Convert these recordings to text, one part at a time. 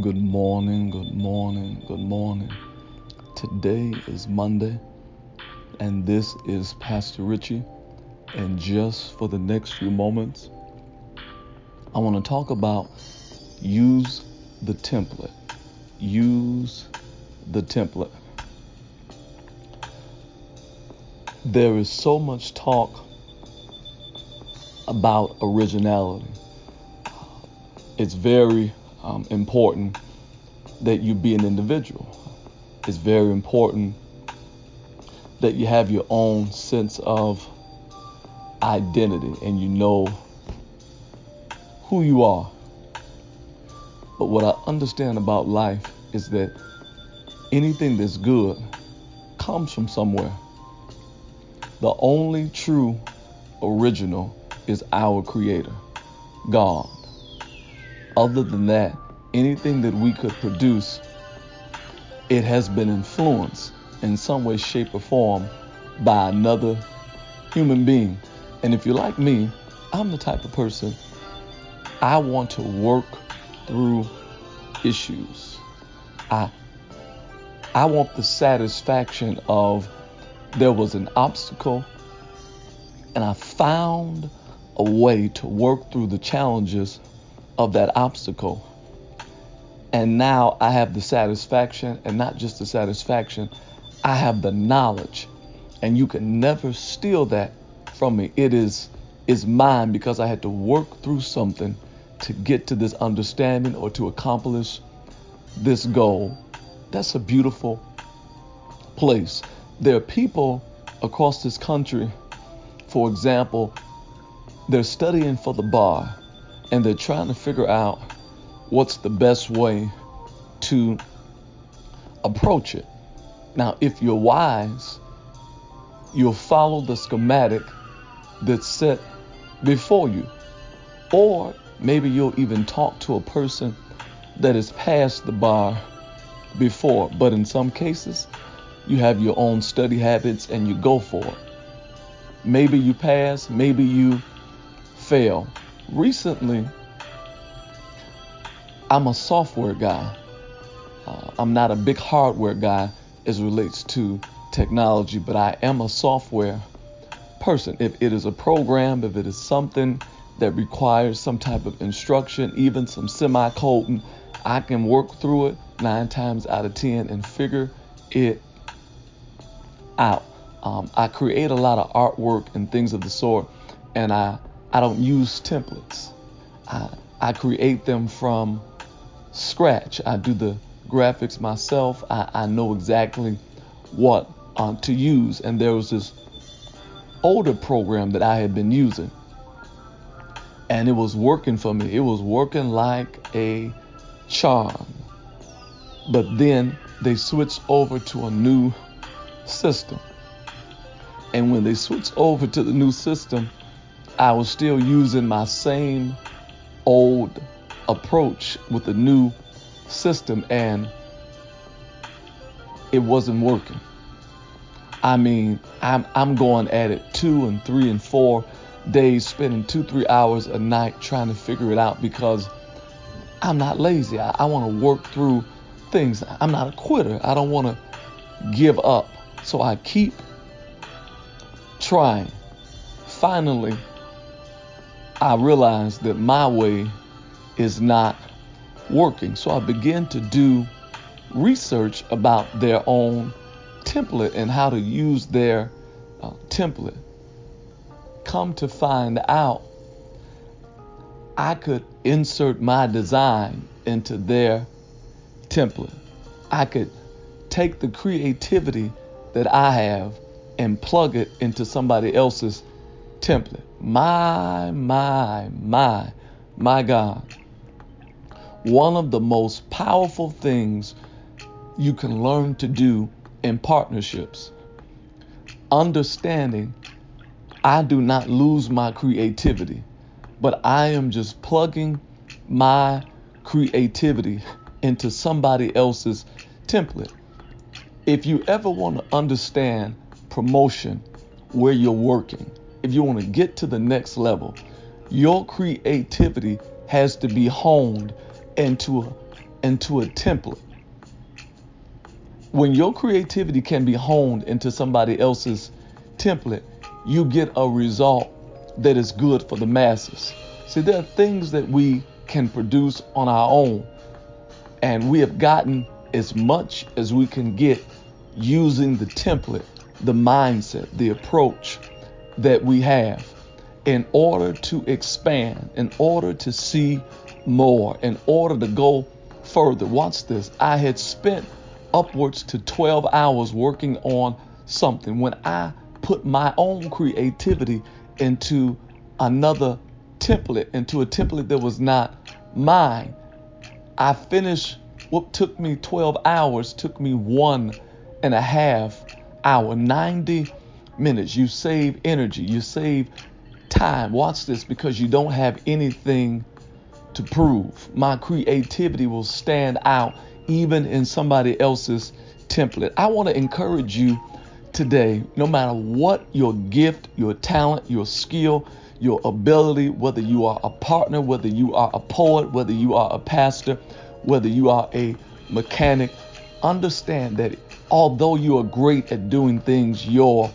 Good morning, good morning, good morning. Today is Monday, and this is Pastor Richie. And just for the next few moments, I want to talk about use the template. Use the template. There is so much talk about originality. It's very um, important that you be an individual. It's very important that you have your own sense of identity and you know who you are. But what I understand about life is that anything that's good comes from somewhere. The only true original is our Creator, God. Other than that, anything that we could produce, it has been influenced in some way, shape, or form by another human being. And if you're like me, I'm the type of person I want to work through issues. I I want the satisfaction of there was an obstacle and I found a way to work through the challenges of that obstacle. And now I have the satisfaction, and not just the satisfaction, I have the knowledge. And you can never steal that from me. It is is mine because I had to work through something to get to this understanding or to accomplish this goal. That's a beautiful place. There are people across this country, for example, they're studying for the bar and they're trying to figure out what's the best way to approach it. Now, if you're wise, you'll follow the schematic that's set before you. Or maybe you'll even talk to a person that has passed the bar before. But in some cases, you have your own study habits and you go for it. Maybe you pass, maybe you fail. Recently, I'm a software guy. Uh, I'm not a big hardware guy as relates to technology, but I am a software person. If it is a program, if it is something that requires some type of instruction, even some semi-coding, I can work through it nine times out of ten and figure it out. Um, I create a lot of artwork and things of the sort, and I I don't use templates. I, I create them from scratch. I do the graphics myself. I, I know exactly what uh, to use. And there was this older program that I had been using, and it was working for me. It was working like a charm. But then they switched over to a new system. And when they switched over to the new system, I was still using my same old approach with the new system and it wasn't working. I mean, I'm I'm going at it two and three and four days, spending two, three hours a night trying to figure it out because I'm not lazy. I, I want to work through things. I'm not a quitter. I don't want to give up. So I keep trying. Finally, I realized that my way is not working. So I began to do research about their own template and how to use their uh, template. Come to find out, I could insert my design into their template. I could take the creativity that I have and plug it into somebody else's template. My, my, my, my God. One of the most powerful things you can learn to do in partnerships. Understanding I do not lose my creativity, but I am just plugging my creativity into somebody else's template. If you ever want to understand promotion where you're working, if you want to get to the next level, your creativity has to be honed into a, into a template. When your creativity can be honed into somebody else's template, you get a result that is good for the masses. See, there are things that we can produce on our own, and we have gotten as much as we can get using the template, the mindset, the approach that we have in order to expand, in order to see more, in order to go further. Watch this. I had spent upwards to 12 hours working on something when I put my own creativity into another template, into a template that was not mine. I finished what took me 12 hours, took me one and a half hour, 90 minutes. You save energy, you save time. Watch this because you don't have anything to prove. My creativity will stand out even in somebody else's template. I want to encourage you today, no matter what your gift, your talent, your skill, your ability, whether you are a partner, whether you are a poet, whether you are a pastor, whether you are a mechanic, understand that although you are great at doing things your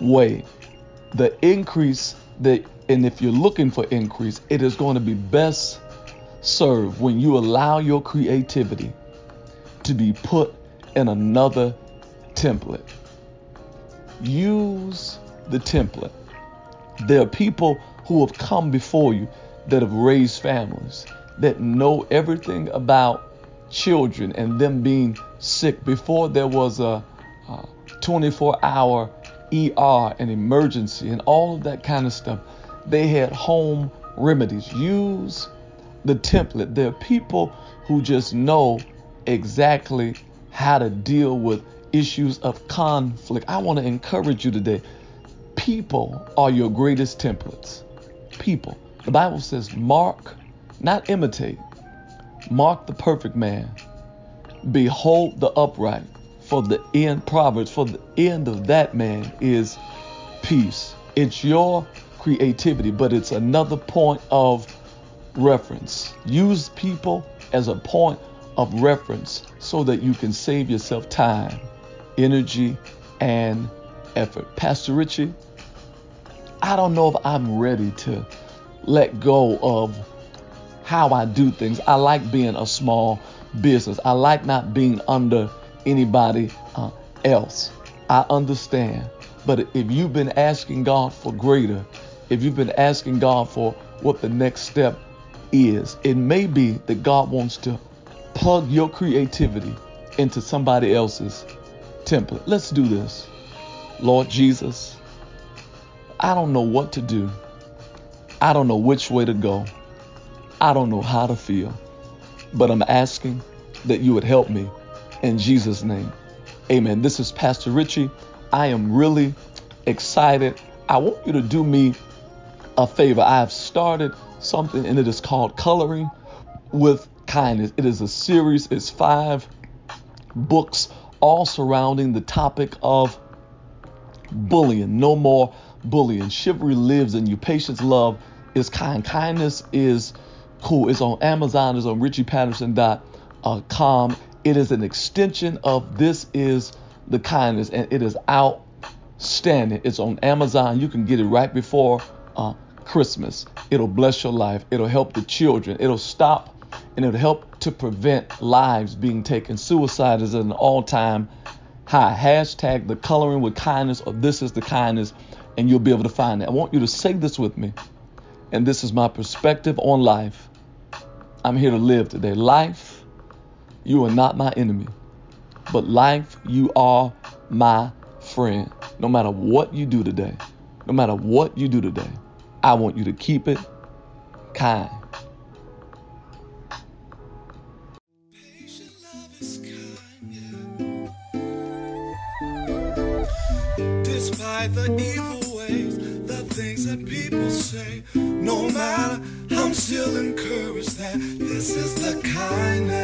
way, the increase that, and if you're looking for increase, it is going to be best served when you allow your creativity to be put in another template. Use the template. There are people who have come before you that have raised families, that know everything about children and them being sick. Before there was a 24 hour ER and emergency and all of that kind of stuff, they had home remedies. Use the template. There are people who just know exactly how to deal with issues of conflict. I want to encourage you today. People are your greatest templates. People. The Bible says, mark, not imitate, mark the perfect man. Behold the upright. For the end, Proverbs, for the end of that man is peace. It's your creativity, but it's another point of reference. Use people as a point of reference so that you can save yourself time, energy, and effort. Pastor Richie, I don't know if I'm ready to let go of how I do things. I like being a small business. I like not being under anybody uh, else. I understand. But if you've been asking God for greater, if you've been asking God for what the next step is, it may be that God wants to plug your creativity into somebody else's template. Let's do this. Lord Jesus, I don't know what to do. I don't know which way to go. I don't know how to feel. But I'm asking that you would help me in Jesus' name. Amen. This is Pastor Richie. I am really excited. I want you to do me a favor. I have started something and it is called Coloring with Kindness. It is a series, it's five books, all surrounding the topic of bullying. No more bullying. Chivalry lives in you. Patience, love is kind. Kindness is cool. It's on Amazon, it's on richiepatterson.com. It is an extension of This is the Kindness, and it is outstanding. It's on Amazon. You can get it right before uh, Christmas. It'll bless your life. It'll help the children. It'll stop and it'll help to prevent lives being taken. Suicide is at an all time high. Hashtag the coloring with kindness or this is the kindness, and you'll be able to find it. I want you to say this with me. And this is my perspective on life. I'm here to live today. Life you are not my enemy. But life, you are my friend. No matter what you do today, no matter what you do today, I want you to keep it kind. Despite the evil ways, the things that people say, no matter, I'm still encouraged that this is the kindness.